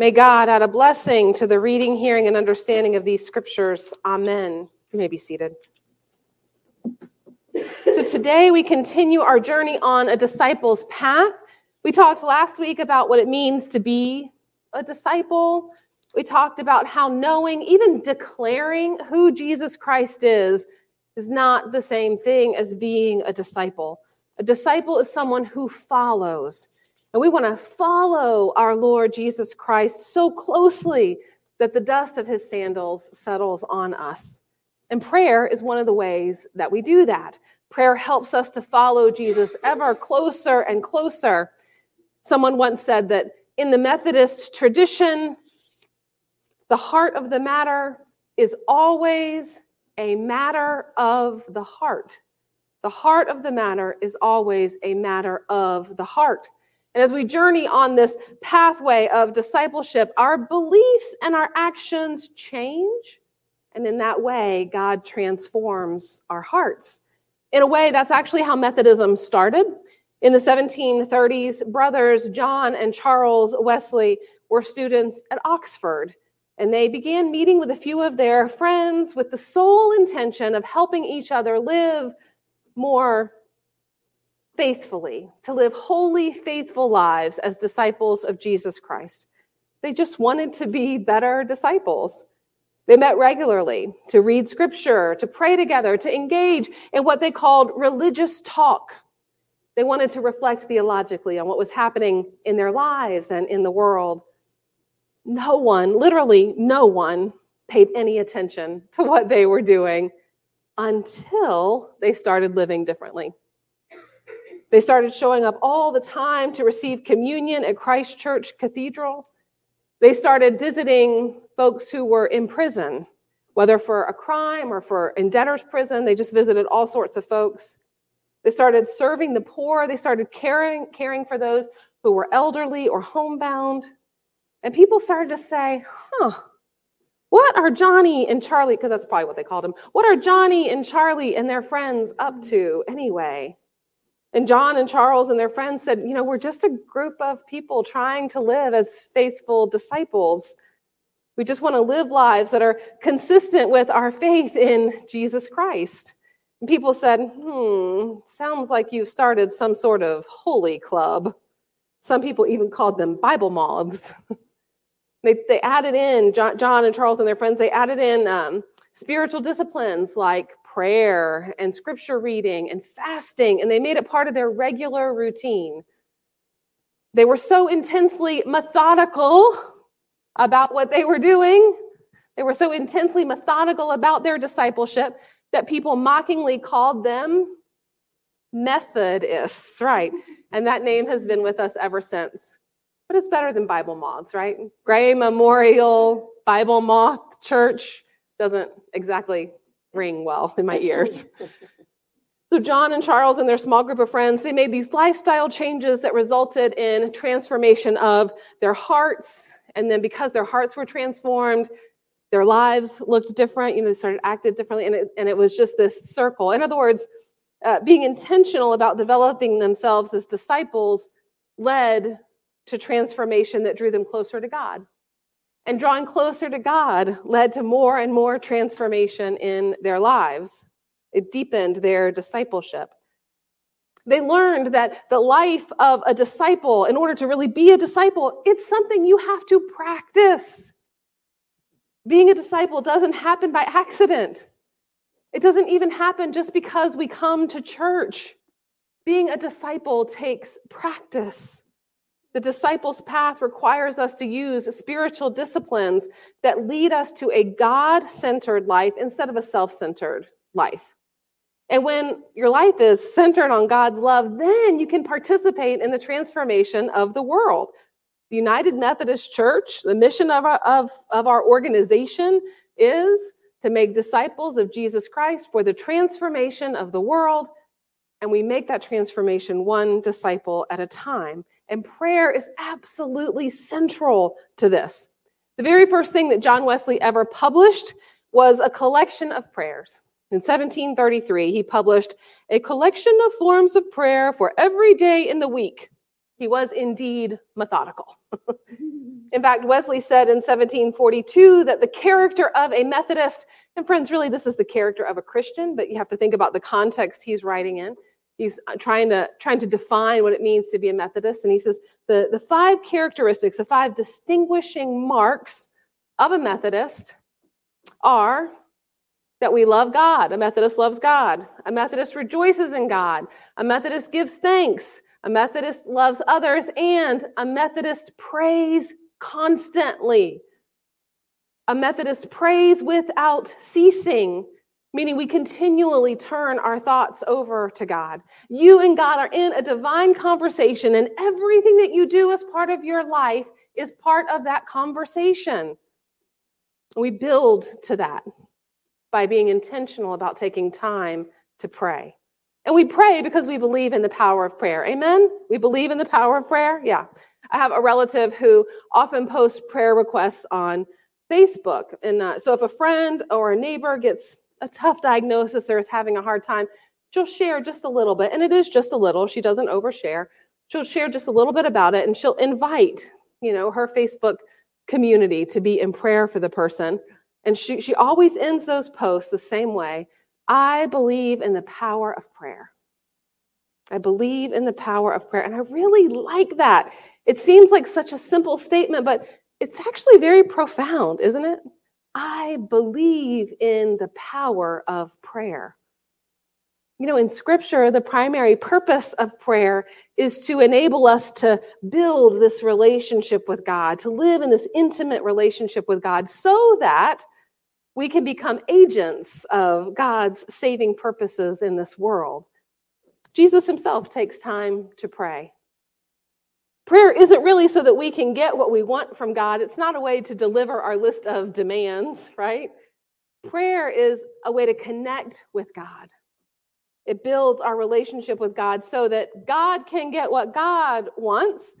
May God add a blessing to the reading, hearing, and understanding of these scriptures. Amen. You may be seated. So today we continue our journey on a disciple's path. We talked last week about what it means to be a disciple. We talked about how knowing, even declaring who Jesus Christ is, is not the same thing as being a disciple. A disciple is someone who follows. And we want to follow our Lord Jesus Christ so closely that the dust of his sandals settles on us. And prayer is one of the ways that we do that. Prayer helps us to follow Jesus ever closer and closer. Someone once said that in the Methodist tradition, the heart of the matter is always a matter of the heart. The heart of the matter is always a matter of the heart. And as we journey on this pathway of discipleship, our beliefs and our actions change. And in that way, God transforms our hearts. In a way, that's actually how Methodism started. In the 1730s, brothers John and Charles Wesley were students at Oxford, and they began meeting with a few of their friends with the sole intention of helping each other live more faithfully, to live holy, faithful lives as disciples of Jesus Christ. They just wanted to be better disciples. They met regularly to read scripture, to pray together, to engage in what they called religious talk. They wanted to reflect theologically on what was happening in their lives and in the world. No one, literally no one, paid any attention to what they were doing until they started living differently. They started showing up all the time to receive communion at Christ Church Cathedral. They started visiting folks who were in prison, whether for a crime or for in debtor's prison. They just visited all sorts of folks. They started serving the poor. They started caring, caring for those who were elderly or homebound. And people started to say, huh, what are Johnny and Charlie, because that's probably what they called them, what are Johnny and Charlie and their friends up to anyway? And John and Charles and their friends said, You know, we're just a group of people trying to live as faithful disciples. We just want to live lives that are consistent with our faith in Jesus Christ. And people said, Hmm, sounds like you've started some sort of holy club. Some people even called them Bible moths. they, they added in, John, John, and Charles and their friends, they added in um, spiritual disciplines like prayer and scripture reading and fasting, and they made it part of their regular routine. They were so intensely methodical about what they were doing. They were so intensely methodical about their discipleship that people mockingly called them Methodists, right? And that name has been with us ever since. But it's better than Bible moths, right? Gray Memorial Bible Moth Church doesn't exactly ring well in my ears. So, John and Charles and their small group of friends, they made these lifestyle changes that resulted in transformation of their hearts. And then, because their hearts were transformed, their lives looked different. You know, they started acted differently. And it, and it was just this circle. In other words, uh, being intentional about developing themselves as disciples led to transformation that drew them closer to God. And drawing closer to God led to more and more transformation in their lives. It deepened their discipleship. They learned that the life of a disciple, in order to really be a disciple, it's something you have to practice. Being a disciple doesn't happen by accident. It doesn't even happen just because we come to church. Being a disciple takes practice. The disciples' path requires us to use spiritual disciplines that lead us to a God centered life instead of a self centered life. And when your life is centered on God's love, then you can participate in the transformation of the world. The United Methodist Church, the mission of our, of, of our organization is to make disciples of Jesus Christ for the transformation of the world and we make that transformation one disciple at a time. And prayer is absolutely central to this. The very first thing that John Wesley ever published was a collection of prayers. In 1733, he published a collection of forms of prayer for every day in the week. He was indeed methodical. in fact, Wesley said in 1742 that the character of a Methodist, and friends, really, this is the character of a Christian, but you have to think about the context he's writing in. He's uh, trying to trying to define what it means to be a Methodist, and he says the, the five characteristics, the five distinguishing marks of a Methodist are that we love God. A Methodist loves God. A Methodist rejoices in God. A Methodist gives thanks. A Methodist loves others. And a Methodist prays constantly. A Methodist prays without ceasing, meaning we continually turn our thoughts over to God. You and God are in a divine conversation, and everything that you do as part of your life is part of that conversation. We build to that by being intentional about taking time to pray. And we pray because we believe in the power of prayer. Amen? We believe in the power of prayer? Yeah. I have a relative who often posts prayer requests on Facebook. And uh, so if a friend or a neighbor gets a tough diagnosis or is having a hard time, she'll share just a little bit. And it is just a little. She doesn't overshare. She'll share just a little bit about it and she'll invite, you know, her Facebook community to be in prayer for the person. And she, she always ends those posts the same way I believe in the power of prayer. I believe in the power of prayer. And I really like that. It seems like such a simple statement, but it's actually very profound, isn't it? I believe in the power of prayer. You know, in scripture, the primary purpose of prayer is to enable us to build this relationship with God, to live in this intimate relationship with God, so that we can become agents of God's saving purposes in this world. Jesus himself takes time to pray. Prayer isn't really so that we can get what we want from God. It's not a way to deliver our list of demands, right? Prayer is a way to connect with God. It builds our relationship with God so that God can get what God wants,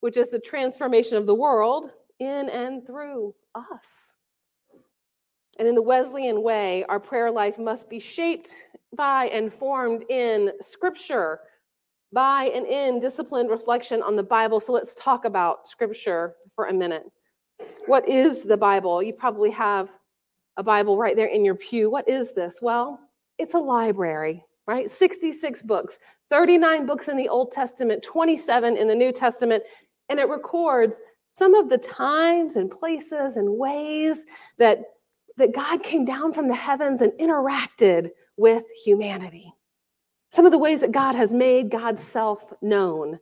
which is the transformation of the world in and through us. And in the Wesleyan way, our prayer life must be shaped by and formed in Scripture, by and in disciplined reflection on the Bible. So let's talk about Scripture for a minute. What is the Bible? You probably have a Bible right there in your pew. What is this? Well, it's a library right? 66 books, 39 books in the Old Testament, 27 in the New Testament, and it records some of the times and places and ways that, that God came down from the heavens and interacted with humanity. Some of the ways that God has made God's self known.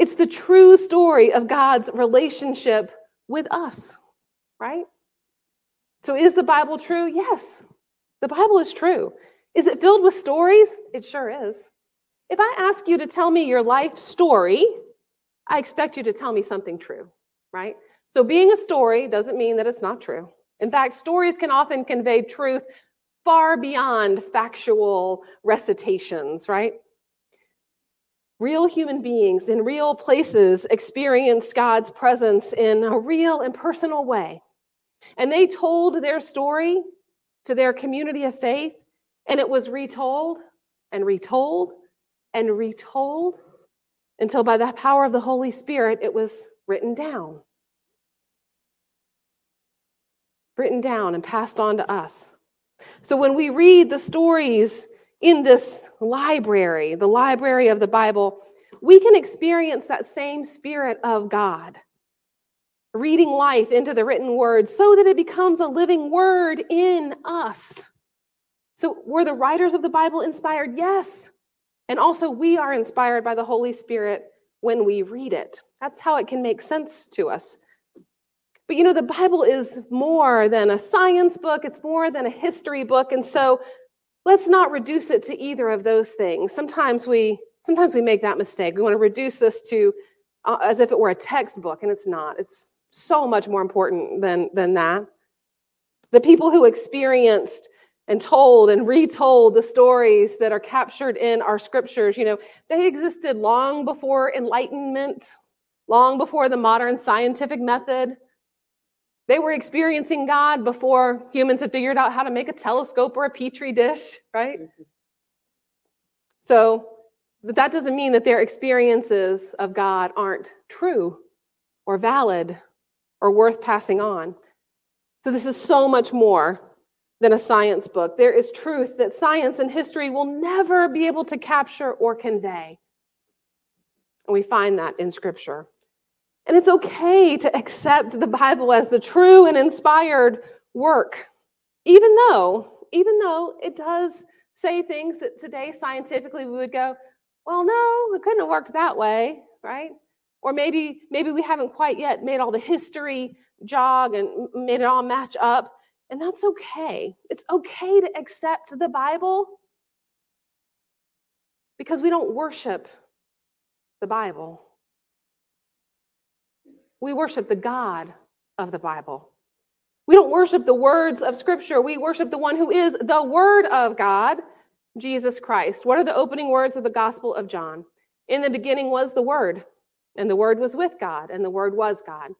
It's the true story of God's relationship with us, right? So, is the Bible true? Yes, the Bible is true. Is it filled with stories? It sure is. If I ask you to tell me your life story, I expect you to tell me something true, right? So being a story doesn't mean that it's not true. In fact, stories can often convey truth far beyond factual recitations, right? Real human beings in real places experienced God's presence in a real and personal way. And they told their story to their community of faith and it was retold and retold and retold until by the power of the Holy Spirit it was written down. Written down and passed on to us. So when we read the stories in this library, the library of the Bible, we can experience that same Spirit of God reading life into the written word so that it becomes a living word in us. So, were the writers of the Bible inspired? Yes. And also, we are inspired by the Holy Spirit when we read it. That's how it can make sense to us. But you know, the Bible is more than a science book, it's more than a history book. And so, let's not reduce it to either of those things. Sometimes we sometimes we make that mistake. We want to reduce this to uh, as if it were a textbook, and it's not. It's so much more important than than that. The people who experienced and told and retold the stories that are captured in our scriptures. You know, they existed long before enlightenment, long before the modern scientific method. They were experiencing God before humans had figured out how to make a telescope or a petri dish, right? Mm-hmm. So But that doesn't mean that their experiences of God aren't true or valid or worth passing on. So, this is so much more than a science book. There is truth that science and history will never be able to capture or convey. And we find that in Scripture. And it's okay to accept the Bible as the true and inspired work, even though, even though it does say things that today scientifically we would go, well, no, it couldn't have worked that way, right? Or maybe maybe we haven't quite yet made all the history jog and made it all match up. And that's okay. It's okay to accept the Bible because we don't worship the Bible. We worship the God of the Bible. We don't worship the words of Scripture. We worship the one who is the Word of God, Jesus Christ. What are the opening words of the Gospel of John? In the beginning was the Word, and the Word was with God, and the Word was God.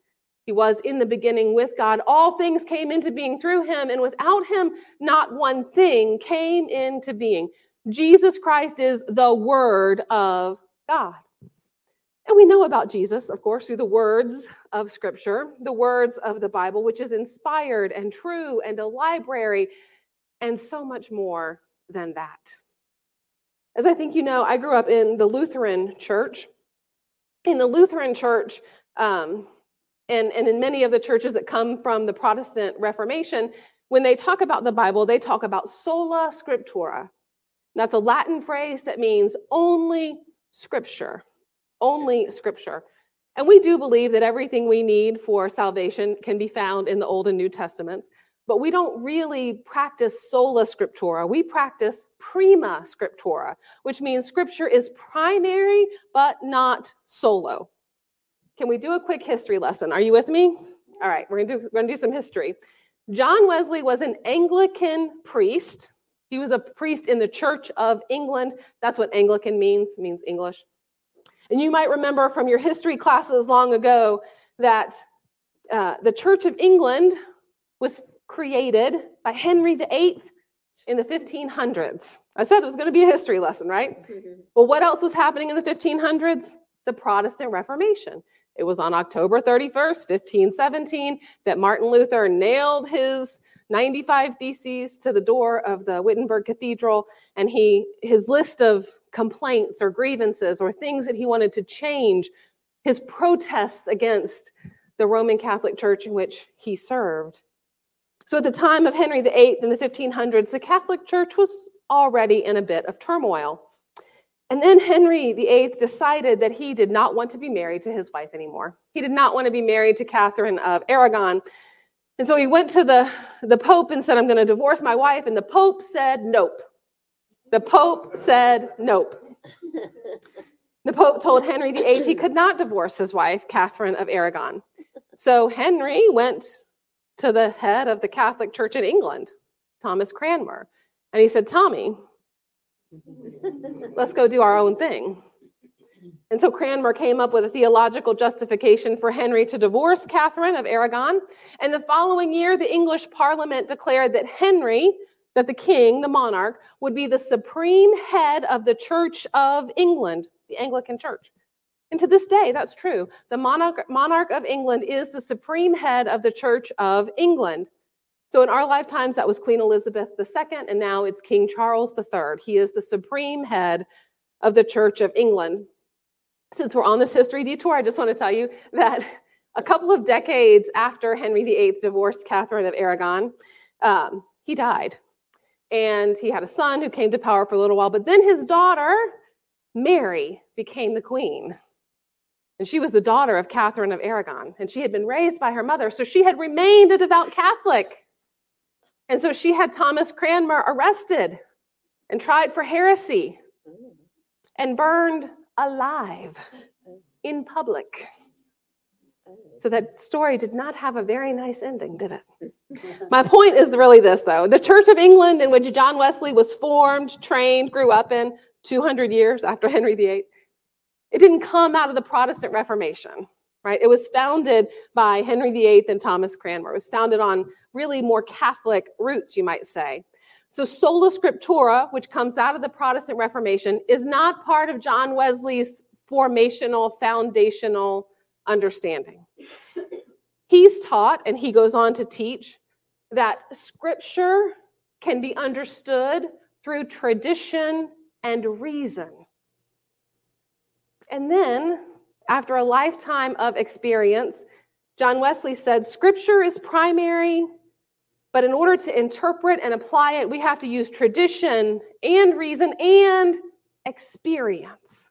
He was in the beginning with God. All things came into being through him, and without him, not one thing came into being. Jesus Christ is the Word of God. And we know about Jesus, of course, through the words of Scripture, the words of the Bible, which is inspired and true and a library, and so much more than that. As I think you know, I grew up in the Lutheran church. In the Lutheran church, um, and, and in many of the churches that come from the Protestant Reformation, when they talk about the Bible, they talk about sola scriptura. That's a Latin phrase that means only scripture, only scripture. And we do believe that everything we need for salvation can be found in the Old and New Testaments, but we don't really practice sola scriptura. We practice prima scriptura, which means scripture is primary but not solo. Can we do a quick history lesson? Are you with me? All right, we're gonna do, we're gonna do some history. John Wesley was an Anglican priest. He was a priest in the Church of England. That's what Anglican means, means English. And you might remember from your history classes long ago that uh, the Church of England was created by Henry VIII in the 1500s. I said it was going to be a history lesson, right? Well, what else was happening in the 1500s? The Protestant Reformation. It was on October 31st, 1517, that Martin Luther nailed his 95 theses to the door of the Wittenberg Cathedral, and he his list of complaints or grievances or things that he wanted to change, his protests against the Roman Catholic Church in which he served. So at the time of Henry VIII in the 1500s, the Catholic Church was already in a bit of turmoil. And then Henry VIII decided that he did not want to be married to his wife anymore. He did not want to be married to Catherine of Aragon. And so he went to the, the Pope and said, I'm going to divorce my wife. And the Pope said, Nope. The Pope said, Nope. The Pope told Henry VIII he could not divorce his wife, Catherine of Aragon. So Henry went to the head of the Catholic Church in England, Thomas Cranmer. And he said, Tommy, Let's go do our own thing. And so Cranmer came up with a theological justification for Henry to divorce Catherine of Aragon. And the following year, the English Parliament declared that Henry, that the king, the monarch, would be the supreme head of the Church of England, the Anglican Church. And to this day, that's true. The monarch, monarch of England is the supreme head of the Church of England. So in our lifetimes, that was Queen Elizabeth II, and now it's King Charles III. He is the supreme head of the Church of England. Since we're on this history detour, I just want to tell you that a couple of decades after Henry VIII divorced Catherine of Aragon, um, he died. And he had a son who came to power for a little while, but then his daughter, Mary, became the queen. And she was the daughter of Catherine of Aragon, and she had been raised by her mother, so she had remained a devout Catholic. And so she had Thomas Cranmer arrested and tried for heresy and burned alive in public. So that story did not have a very nice ending, did it? My point is really this, though. The Church of England, in which John Wesley was formed, trained, grew up in 200 years after Henry VIII, it didn't come out of the Protestant Reformation right? It was founded by Henry VIII and Thomas Cranmer. It was founded on really more Catholic roots, you might say. So, sola scriptura, which comes out of the Protestant Reformation, is not part of John Wesley's formational, foundational understanding. He's taught, and he goes on to teach, that scripture can be understood through tradition and reason. And then, after a lifetime of experience, John Wesley said, Scripture is primary, but in order to interpret and apply it, we have to use tradition and reason and experience.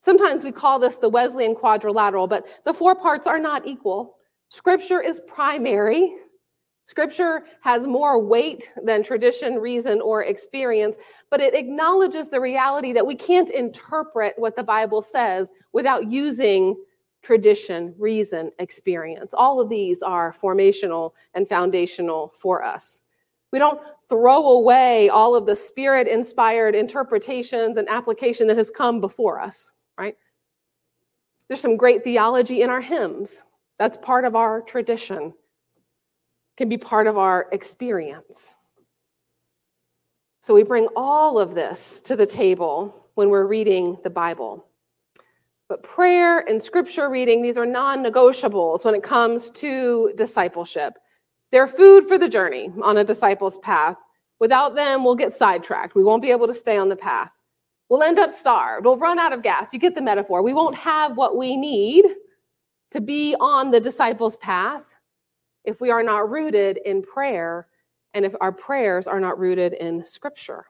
Sometimes we call this the Wesleyan quadrilateral, but the four parts are not equal. Scripture is primary. Scripture has more weight than tradition, reason, or experience, but it acknowledges the reality that we can't interpret what the Bible says without using tradition, reason, experience. All of these are formational and foundational for us. We don't throw away all of the spirit inspired interpretations and application that has come before us, right? There's some great theology in our hymns. That's part of our tradition, can be part of our experience. So we bring all of this to the table when we're reading the Bible. But prayer and scripture reading, these are non negotiables when it comes to discipleship. They're food for the journey on a disciple's path. Without them, we'll get sidetracked. We won't be able to stay on the path. We'll end up starved. We'll run out of gas. You get the metaphor. We won't have what we need to be on the disciple's path if we are not rooted in prayer and if our prayers are not rooted in scripture.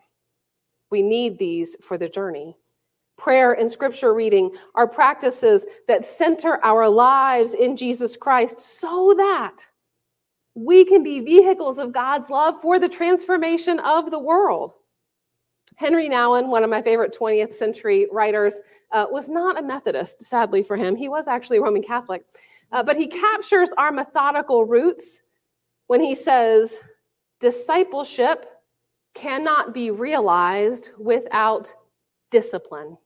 We need these for the journey prayer and scripture reading are practices that center our lives in Jesus Christ so that we can be vehicles of God's love for the transformation of the world. Henri Nouwen, one of my favorite 20th century writers, uh, was not a Methodist, sadly for him. He was actually a Roman Catholic. Uh, but he captures our methodical roots when he says, discipleship cannot be realized without discipline.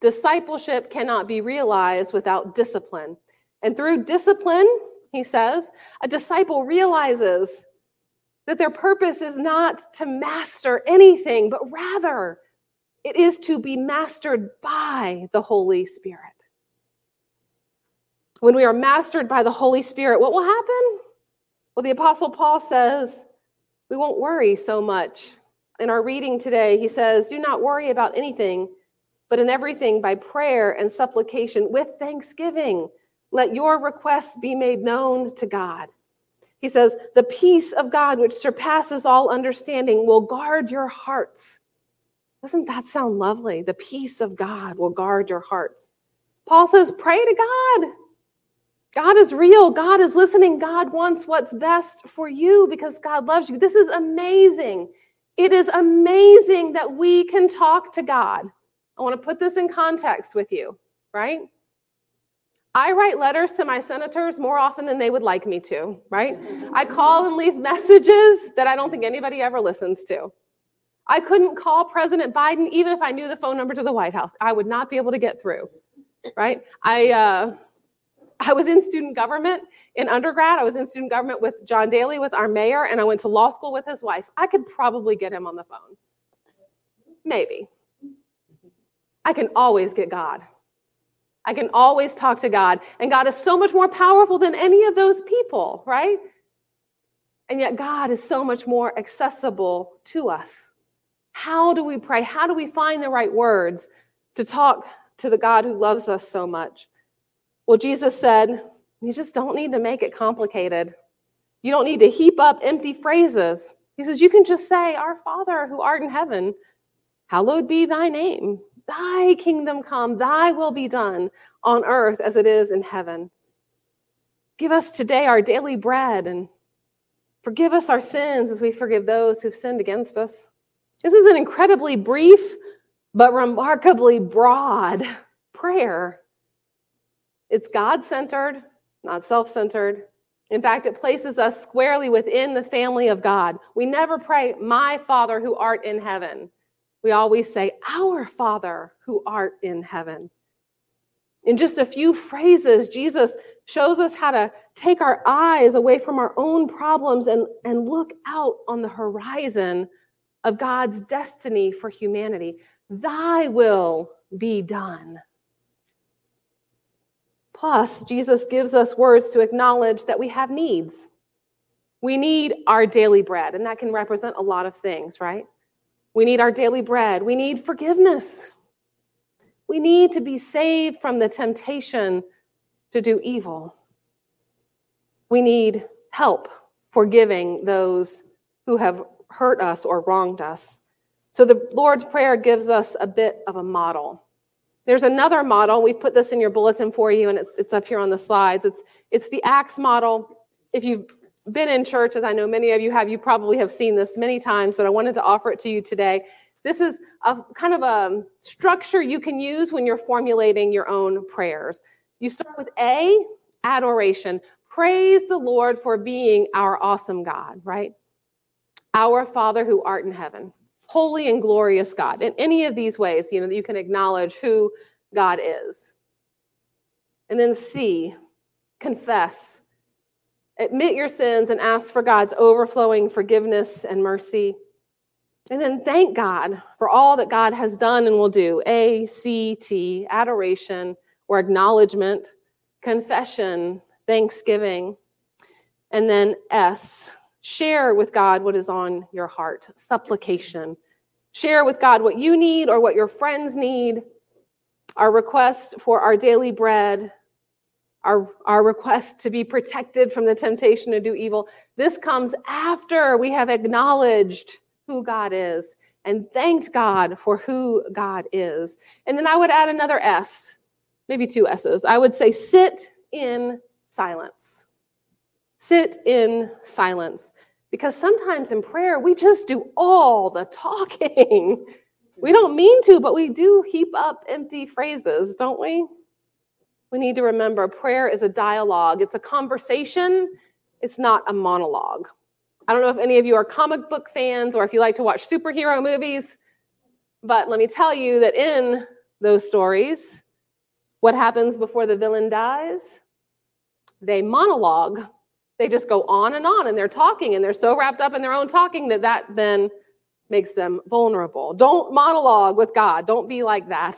Discipleship cannot be realized without discipline. And through discipline, he says, a disciple realizes that their purpose is not to master anything, but rather it is to be mastered by the Holy Spirit. When we are mastered by the Holy Spirit, what will happen? Well, the Apostle Paul says, we won't worry so much. In our reading today, he says, Do not worry about anything but in everything by prayer and supplication with thanksgiving. Let your requests be made known to God. He says, The peace of God, which surpasses all understanding, will guard your hearts. Doesn't that sound lovely? The peace of God will guard your hearts. Paul says, Pray to God. God is real. God is listening. God wants what's best for you because God loves you. This is amazing. It is amazing that we can talk to God. I want to put this in context with you, right? I write letters to my senators more often than they would like me to, right? I call and leave messages that I don't think anybody ever listens to. I couldn't call President Biden even if I knew the phone number to the White House. I would not be able to get through, right? I, uh, I was in student government in undergrad. I was in student government with John Dailey, with our mayor, and I went to law school with his wife. I could probably get him on the phone. Maybe. I can always get God. I can always talk to God. And God is so much more powerful than any of those people, right? And yet, God is so much more accessible to us. How do we pray? How do we find the right words to talk to the God who loves us so much? Well, Jesus said, You just don't need to make it complicated. You don't need to heap up empty phrases. He says, You can just say, Our Father who art in heaven, hallowed be thy name. Thy kingdom come, thy will be done on earth as it is in heaven. Give us today our daily bread and forgive us our sins as we forgive those who've sinned against us. This is an incredibly brief but remarkably broad prayer. It's God centered, not self centered. In fact, it places us squarely within the family of God. We never pray, My Father who art in heaven. We always say, Our Father who art in heaven. In just a few phrases, Jesus shows us how to take our eyes away from our own problems and, and look out on the horizon of God's destiny for humanity. Thy will be done. Plus, Jesus gives us words to acknowledge that we have needs. We need our daily bread, and that can represent a lot of things, right? We need our daily bread. We need forgiveness. We need to be saved from the temptation to do evil. We need help forgiving those who have hurt us or wronged us. So the Lord's Prayer gives us a bit of a model. There's another model. We've put this in your bulletin for you, and it's, it's up here on the slides. It's, it's the Acts model. If you've been in church, as I know many of you have, you probably have seen this many times, but I wanted to offer it to you today. This is a kind of a structure you can use when you're formulating your own prayers. You start with A, adoration. Praise the Lord for being our awesome God, right? Our Father who art in heaven, holy and glorious God. In any of these ways, you know, that you can acknowledge who God is. And then C, confess. Admit your sins and ask for God's overflowing forgiveness and mercy. And then thank God for all that God has done and will do. A, C, T, adoration or acknowledgement, confession, thanksgiving. And then S, Share with God what is on your heart, supplication. Share with God what you need or what your friends need, our request for our daily bread, our, our request to be protected from the temptation to do evil. This comes after we have acknowledged who God is and thanked God for who God is. And then I would add another S, maybe two S's. I would say sit in silence. Sit in silence. Because sometimes in prayer, we just do all the talking. We don't mean to, but we do heap up empty phrases, don't we? We need to remember prayer is a dialogue, it's a conversation, it's not a monologue. I don't know if any of you are comic book fans or if you like to watch superhero movies, but let me tell you that in those stories, what happens before the villain dies? They monologue they just go on and on and they're talking and they're so wrapped up in their own talking that that then makes them vulnerable. Don't monologue with God. Don't be like that.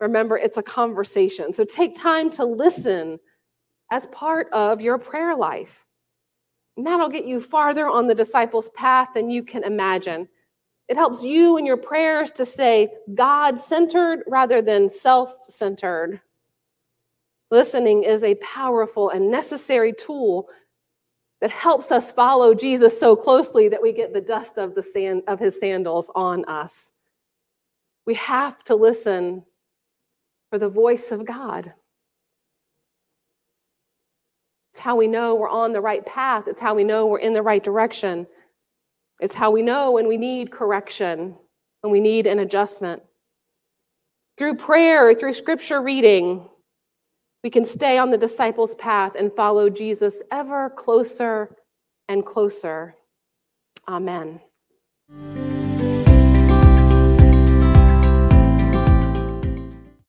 Remember, it's a conversation. So take time to listen as part of your prayer life. And that'll get you farther on the disciples' path than you can imagine. It helps you in your prayers to stay God centered rather than self centered. Listening is a powerful and necessary tool that helps us follow Jesus so closely that we get the dust of the sand of his sandals on us. We have to listen for the voice of God. It's how we know we're on the right path. It's how we know we're in the right direction. It's how we know when we need correction, when we need an adjustment. Through prayer, through scripture reading, we can stay on the disciples' path and follow Jesus ever closer and closer. Amen.